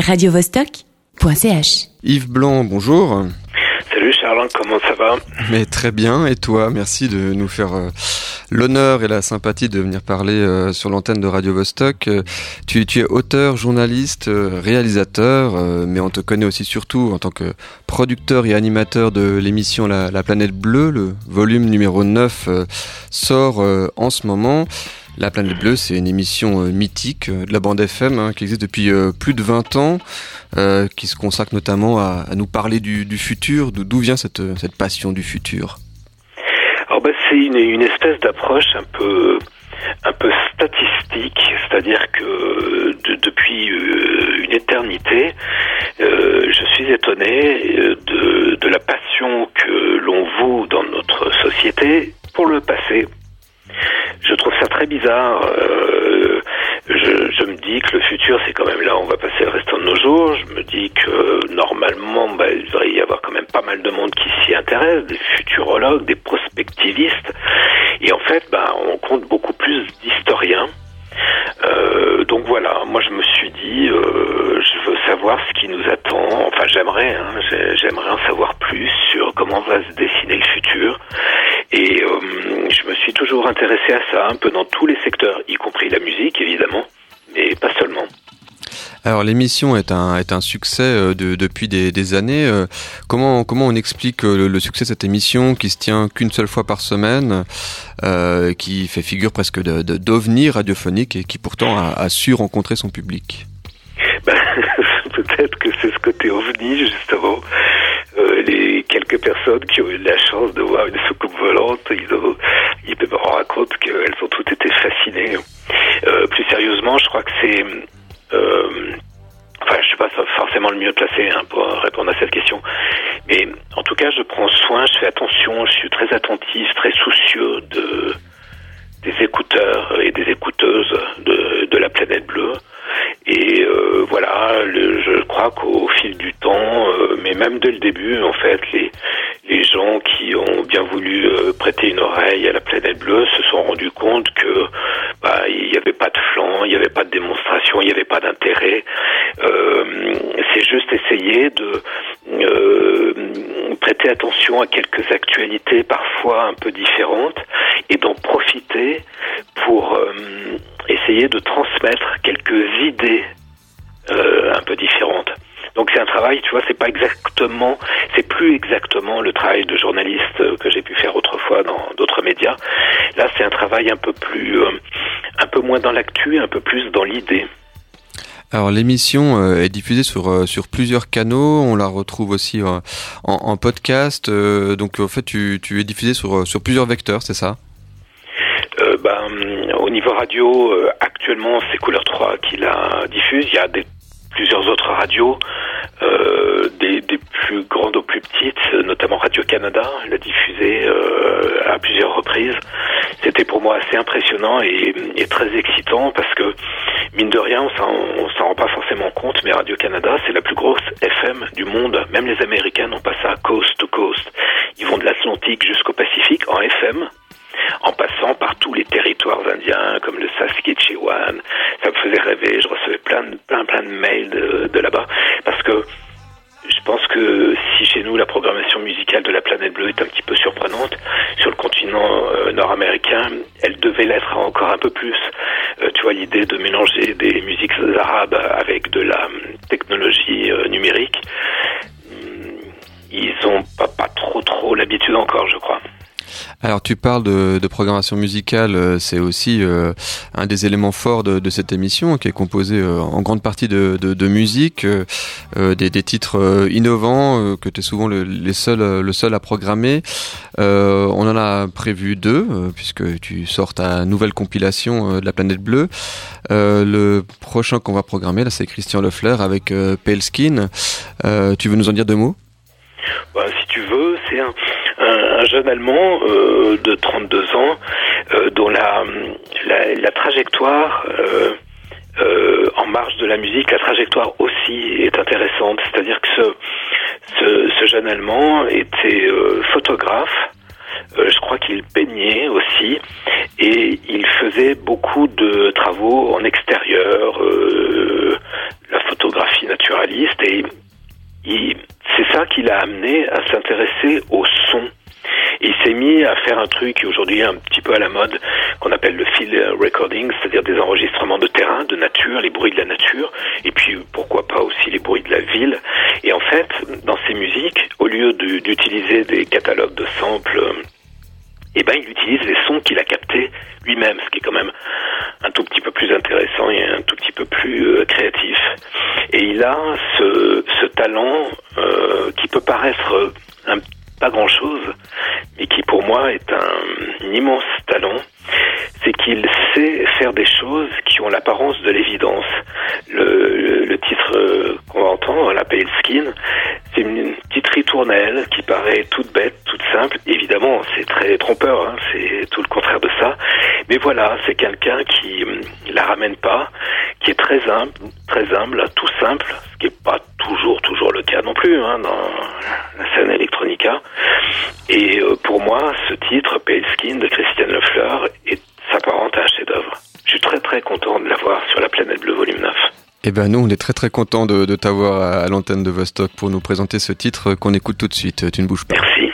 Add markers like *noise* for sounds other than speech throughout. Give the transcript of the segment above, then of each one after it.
radiovostok.ch. Yves Blanc, bonjour. Salut Charles, comment ça va? Mais très bien, et toi? Merci de nous faire euh, l'honneur et la sympathie de venir parler euh, sur l'antenne de Radio Vostok. Euh, tu, tu, es auteur, journaliste, réalisateur, mais on te connaît aussi surtout en tant que producteur et animateur de l'émission la, la, Planète Bleue. Le volume numéro 9 sort en ce moment. La planète bleue, c'est une émission euh, mythique euh, de la bande FM hein, qui existe depuis euh, plus de 20 ans, qui se consacre notamment à, nous parler du, futur. D'où vient cette, cette passion du futur? Alors bah, c'est une, une, espèce d'approche un peu un peu statistique, c'est-à-dire que depuis une éternité, je suis étonné de, de la passion que l'on voue dans notre société pour le passé très bizarre. Euh, je, je, me dis que le futur, c'est quand même là où on va passer le restant de nos jours. Je me dis que normalement, bah, il devrait y avoir quand même pas mal de monde qui s'y intéresse, des futurologues, des prospectivistes. Et en fait, bah, on compte beaucoup plus d'historiens. Euh, donc voilà, moi je me suis dit, euh, je veux savoir ce qui nous attend. Enfin, j'aimerais, hein, j'aimerais en savoir plus sur comment va se dessiner le futur. Et euh, je me suis toujours intéressé à ça, un peu dans tous les secteurs, y compris la musique évidemment, mais pas seulement. Alors l'émission est un, est un succès euh, de, depuis des, des années. Euh, comment, comment on explique euh, le, succès de cette émission qui se tient qu'une seule fois par semaine, euh, qui fait figure presque d'ovni de, radiophonique et qui pourtant a, a su rencontrer son public? Peut-être que c'est ce côté ovni justement. Euh, les quelques personnes qui ont eu la chance de voir une soucoupe volante, ils, ont, ils me racontent qu'elles ont toutes été fascinées. Euh, plus sérieusement, je crois que c'est euh, enfin, je suis pas forcément le mieux placé hein, pour répondre à cette question, mais en tout cas, je prends soin, je fais attention, je suis très attentif, très soucieux de des écouteurs et des écouteuses de, de la planète bleue. Et euh, voilà, je crois qu'au fil du temps, euh, mais même dès le début, en fait, les, gens qui ont bien voulu euh, prêter une oreille à la planète bleue se sont rendus compte que bah, il n'y avait pas de flanc, il n'y avait pas de démonstration, il n'y avait pas d'intérêt. Euh, c'est juste essayer de prêter attention à quelques actualités parfois un peu différentes et d'en profiter pour essayer de transmettre quelques idées un peu différentes. Donc c'est un travail, tu vois, c'est pas exactement, c'est plus exactement le travail de journaliste que j'ai pu faire autrefois dans d'autres médias. Là, c'est un travail un peu plus, euh, un peu moins dans l'actu, un peu plus dans l'idée. Alors l'émission euh, est diffusée sur euh, sur plusieurs canaux, on la retrouve aussi en, en, podcast. donc en fait, tu, tu es diffusé sur sur plusieurs vecteurs, c'est ça? Ben, au niveau radio, actuellement, c'est Couleur 3 qui la diffuse. Il y a des plusieurs autres radios, euh, des, des, plus grandes aux plus petites, notamment Radio-Canada, l'a diffusé euh, à plusieurs reprises. C'était pour moi assez impressionnant et, et, très excitant parce que, mine de rien, on s'en rend pas forcément compte, mais Radio-Canada, c'est la plus grosse FM du monde. Même les Américains n'ont pas ça coast to coast. Ils vont de l'Atlantique jusqu'au Pacifique en FM en passant par tous les territoires indiens comme le Saskatchewan. Ça me faisait rêver, je recevais plein de, plein, plein de mails de, là-bas parce que je pense que si chez nous la programmation musicale de la planète bleue est un petit peu surprenante, sur le continent euh, nord-américain, elle devait l'être encore un peu plus. Euh, tu vois, l'idée de mélanger des musiques arabes avec de la technologie euh, numérique, hmm, ils ont pas, pas trop trop l'habitude encore, je crois. Alors tu parles de, programmation musicale, euh, c'est aussi euh, un des éléments forts de, cette émission qui est composé euh, en grande partie de, musique, des, titres innovants que tu es souvent le, le seul à programmer. on en a prévu deux puisque tu sors ta nouvelle compilation de la planète bleue. le prochain qu'on va programmer là c'est Christian Lefler avec Pale Skin. tu veux nous en dire deux mots? Bah, Si tu veux, c'est un, jeune Allemand euh, de 32 ans euh, dont la, trajectoire euh, en marge de la musique, la trajectoire aussi est intéressante. C'est-à-dire que ce, ce, jeune Allemand était photographe. Je crois qu'il peignait aussi. Et il faisait beaucoup de travaux en extérieur, la photographie naturaliste. Et c'est ça qui l'a amené à s'intéresser au à faire un truc qui aujourd'hui est un petit peu à la mode, qu'on appelle le field recording, c'est-à-dire des enregistrements de terrain, de nature, les bruits de la nature, et puis pourquoi pas aussi les bruits de la ville. Et en fait, dans ces musiques, au lieu d'utiliser des catalogues de samples eh ben, il utilise les sons qu'il a captés lui-même, ce qui est quand même un tout petit peu plus intéressant et un tout petit peu plus euh, créatif. Et il a ce, ce talent euh, qui peut paraître un, pas grand-chose, mais qui pour moi est un, immense talent, c'est qu'il sait faire des choses qui ont l'apparence de l'évidence. Le, le, titre euh, qu'on va entendre, La Pale Skin, c'est une petite ritournelle qui paraît toute bête, toute simple. Évidemment, c'est très trompeur, hein, c'est tout le contraire de ça. Mais voilà, c'est quelqu'un qui hum, la ramène pas, qui est très humble, très humble, tout simple, ce qui est pas toujours toujours le cas non plus hein, dans la scène electronica. Et euh, pour moi, ce titre, Pale Skin de Christiane Lefleur, est s'apparente à un chef-d'œuvre. Je suis très très content de l'avoir sur la planète bleue volume 9. Eh ben nous, on est très très content de, de t'avoir à, l'antenne de Vostok pour nous présenter ce titre qu'on écoute tout de suite. Tu ne bouges pas. Merci.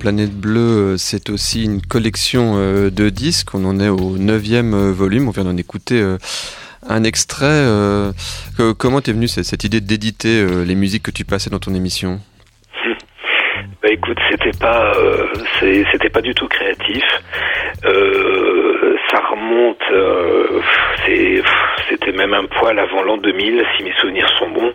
Planète Bleue, euh, c'est aussi une collection euh, de disques. On en est au neuvième euh, volume. On vient d'en écouter un extrait. Comment t'es venu cette idée d'éditer les musiques que tu passais dans ton émission? Bah, écoute, c'était pas, c'était pas du tout créatif. Ça remonte, euh, c'était même un poil avant l'an 2000, si mes souvenirs sont bons.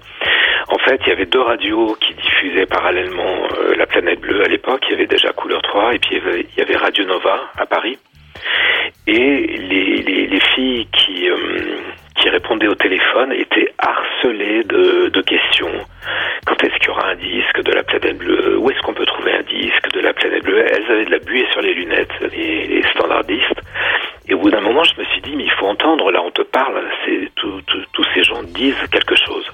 En fait, il y avait deux radios qui diffusaient parallèlement euh, la planète bleue à l'époque. Il y avait déjà Couleur 3 et puis il y avait, Radio Nova à Paris. Et les, les, les filles qui qui répondaient au téléphone étaient harcelées de, questions. Quand est-ce qu'il y aura un disque de la planète bleue? Où est-ce qu'on peut trouver un disque de la planète bleue? Elles avaient de la buée sur les lunettes, les standardistes. Et au bout d'un moment, je me suis dit, mais il faut entendre, là on te parle, c'est tous ces gens disent quelque chose.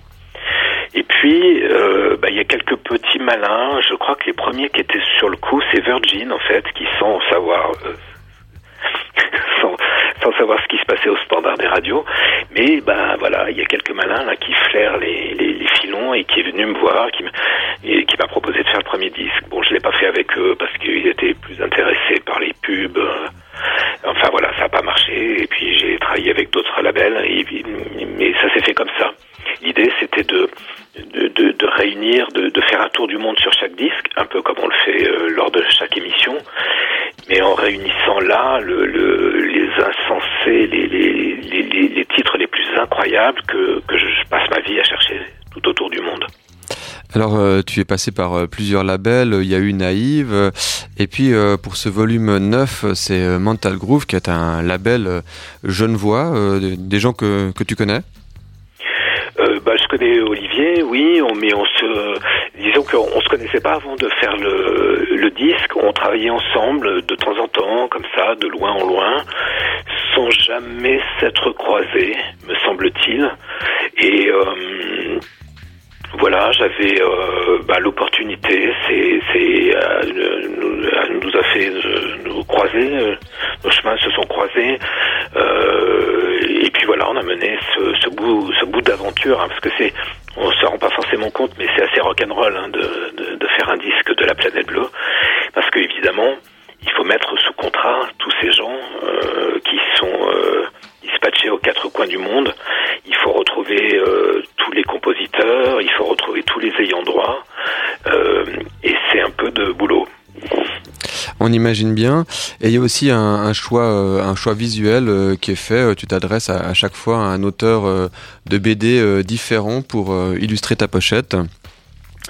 Et puis, euh, bah, il y a quelques petits malins. Je crois que les premiers qui étaient sur le coup, c'est Virgin, en fait, qui sans savoir euh, *laughs* sans, sans, savoir ce qui se passait au standard des radios. Mais ben voilà, il y a quelques malins là qui flairent les, les, les filons et qui est venu me voir, qui m'a proposé de faire le premier disque. Bon, je l'ai pas fait avec eux parce qu'ils étaient plus intéressés par les pubs. Voilà, ça n'a pas marché. Et puis j'ai travaillé avec d'autres labels, et, mais ça s'est fait comme ça. L'idée c'était de de, de, de, réunir, de, de, faire un tour du monde sur chaque disque, un peu comme on le fait euh, lors de chaque émission, mais en réunissant là le, le, les insensés, les, les, les, les, titres les plus incroyables que, que je passe ma vie à chercher tout autour du monde. Alors, euh, tu es passé par euh, plusieurs labels. Il y a eu Naïve. Euh, et puis, euh, pour ce volume 9, c'est Mental Groove, qui est un label genevois. des gens que, que tu connais? Bah, je connais Olivier, oui, on, mais on se, disons qu'on se connaissait pas avant de faire le, le disque. On travaillait ensemble de temps en temps, comme ça, de loin en loin, sans jamais s'être croisés, me semble-t-il. Et euh, voilà, j'avais euh, bah, l'opportunité, c'est, c'est, euh, nous, nous a fait euh, nous croiser, euh, nos chemins se sont croisés, euh, et puis voilà, on a mené ce, ce bout, ce bout d'aventure, hein, parce que c'est, on se rend pas forcément compte, mais c'est assez rock'n'roll hein, de, de, de faire un disque de la planète bleue, parce que évidemment, il faut mettre sous contrat tous ces gens euh, qui sont dispatchés aux quatre coins du monde. Il faut retrouver euh, compositeurs, il faut retrouver tous les ayants droit, euh, et c'est un peu de boulot. On imagine bien. Et il y a aussi un, un choix, euh, un choix visuel euh, qui est fait. Tu t'adresses à, à, chaque fois à un auteur de BD différent pour illustrer ta pochette.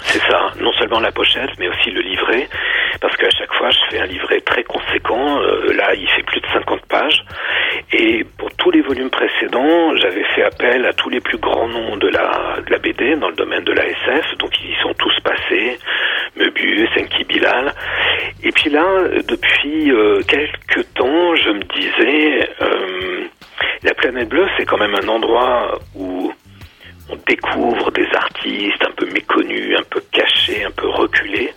C'est ça. Non seulement la pochette, mais aussi le livret parce qu'à chaque fois, je fais un livret très conséquent. Euh, là, il fait plus de 50 pages. Et pour tous les volumes précédents, j'avais fait appel à tous les plus grands noms de la, de la BD dans le domaine de la SF. Donc, ils y sont tous passés. Möbius, Enki Bilal. Et puis là, depuis euh, quelques temps, je me disais, euh, la planète bleue, c'est quand même un endroit où on découvre des artistes un peu méconnus, un peu cachés, un peu reculés.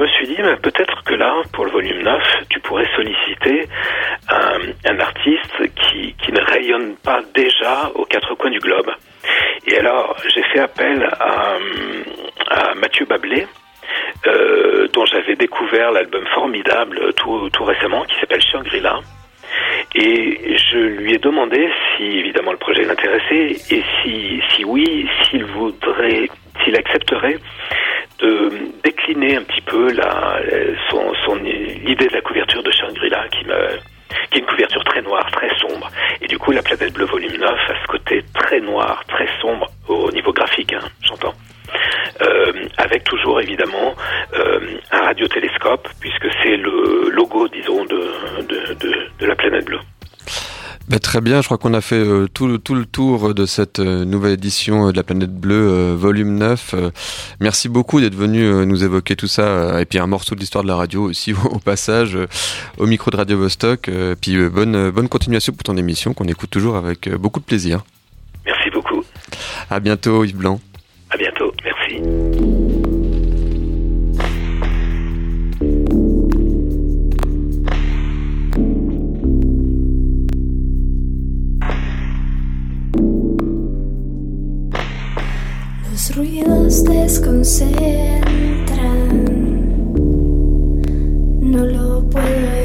Me suis dit, peut-être que là, pour le volume 9, tu pourrais solliciter un, un artiste qui, qui, ne rayonne pas déjà aux quatre coins du globe. Et alors, j'ai fait appel à, à Mathieu Bablé, euh, dont j'avais découvert l'album formidable tout, tout récemment, qui s'appelle Shangri-La. Et je lui ai demandé si évidemment le projet l'intéressait et si, si oui, s'il voudrait, s'il accepterait de décliner un petit la, son, l'idée de la couverture de Shangri-La qui qui est une couverture très noire, très sombre. Et du coup, la planète bleue volume 9 a ce côté très noir, très sombre au niveau graphique, hein, j'entends. Euh, avec toujours évidemment euh, un radiotélescope, puisque c'est le logo, disons, de, de, de, de la planète bleue. Bah, très bien, je crois qu'on a fait euh, tout, le, tout le tour de cette euh, nouvelle édition euh, de la planète bleue, euh, volume 9. merci beaucoup d'être venu nous évoquer tout ça, et puis un morceau de l'histoire de la radio aussi *laughs* au passage, au micro de Radio Vostok. puis bonne, bonne continuation pour ton émission qu'on écoute toujours avec beaucoup de plaisir. Merci beaucoup. À bientôt Yves Blanc. Ruidos desconcentran, no lo puedo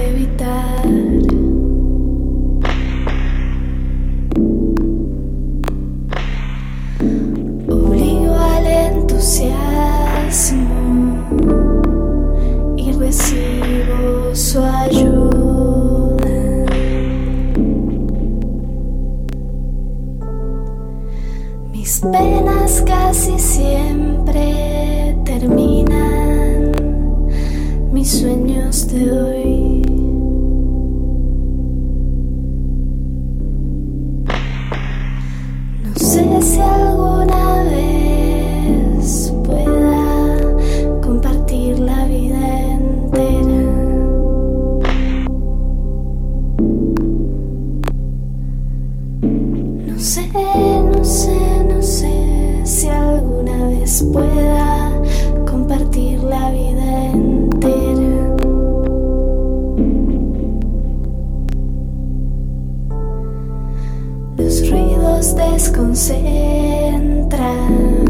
ruidos desconcentran,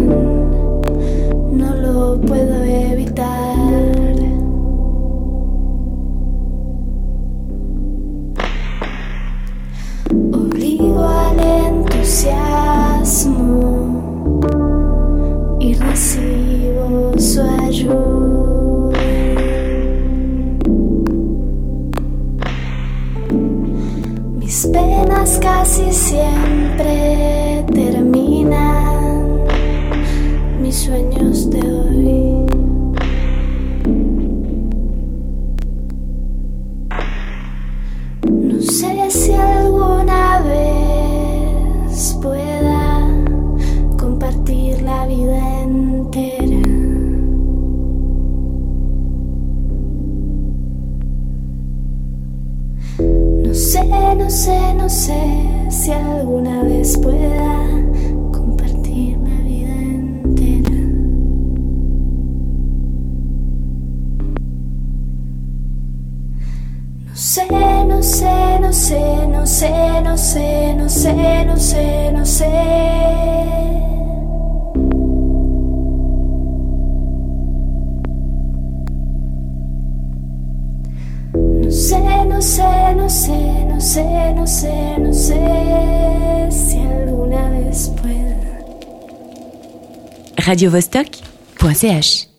no lo puedo evitar. Obligo al entusiasmo y recibo su ayuda. Mis penas casi siempre siempre. No sé, no sé, no sé, no sé, no sé, no sé. No sé, no sé, no sé, no sé, no sé, no sé si alguna vez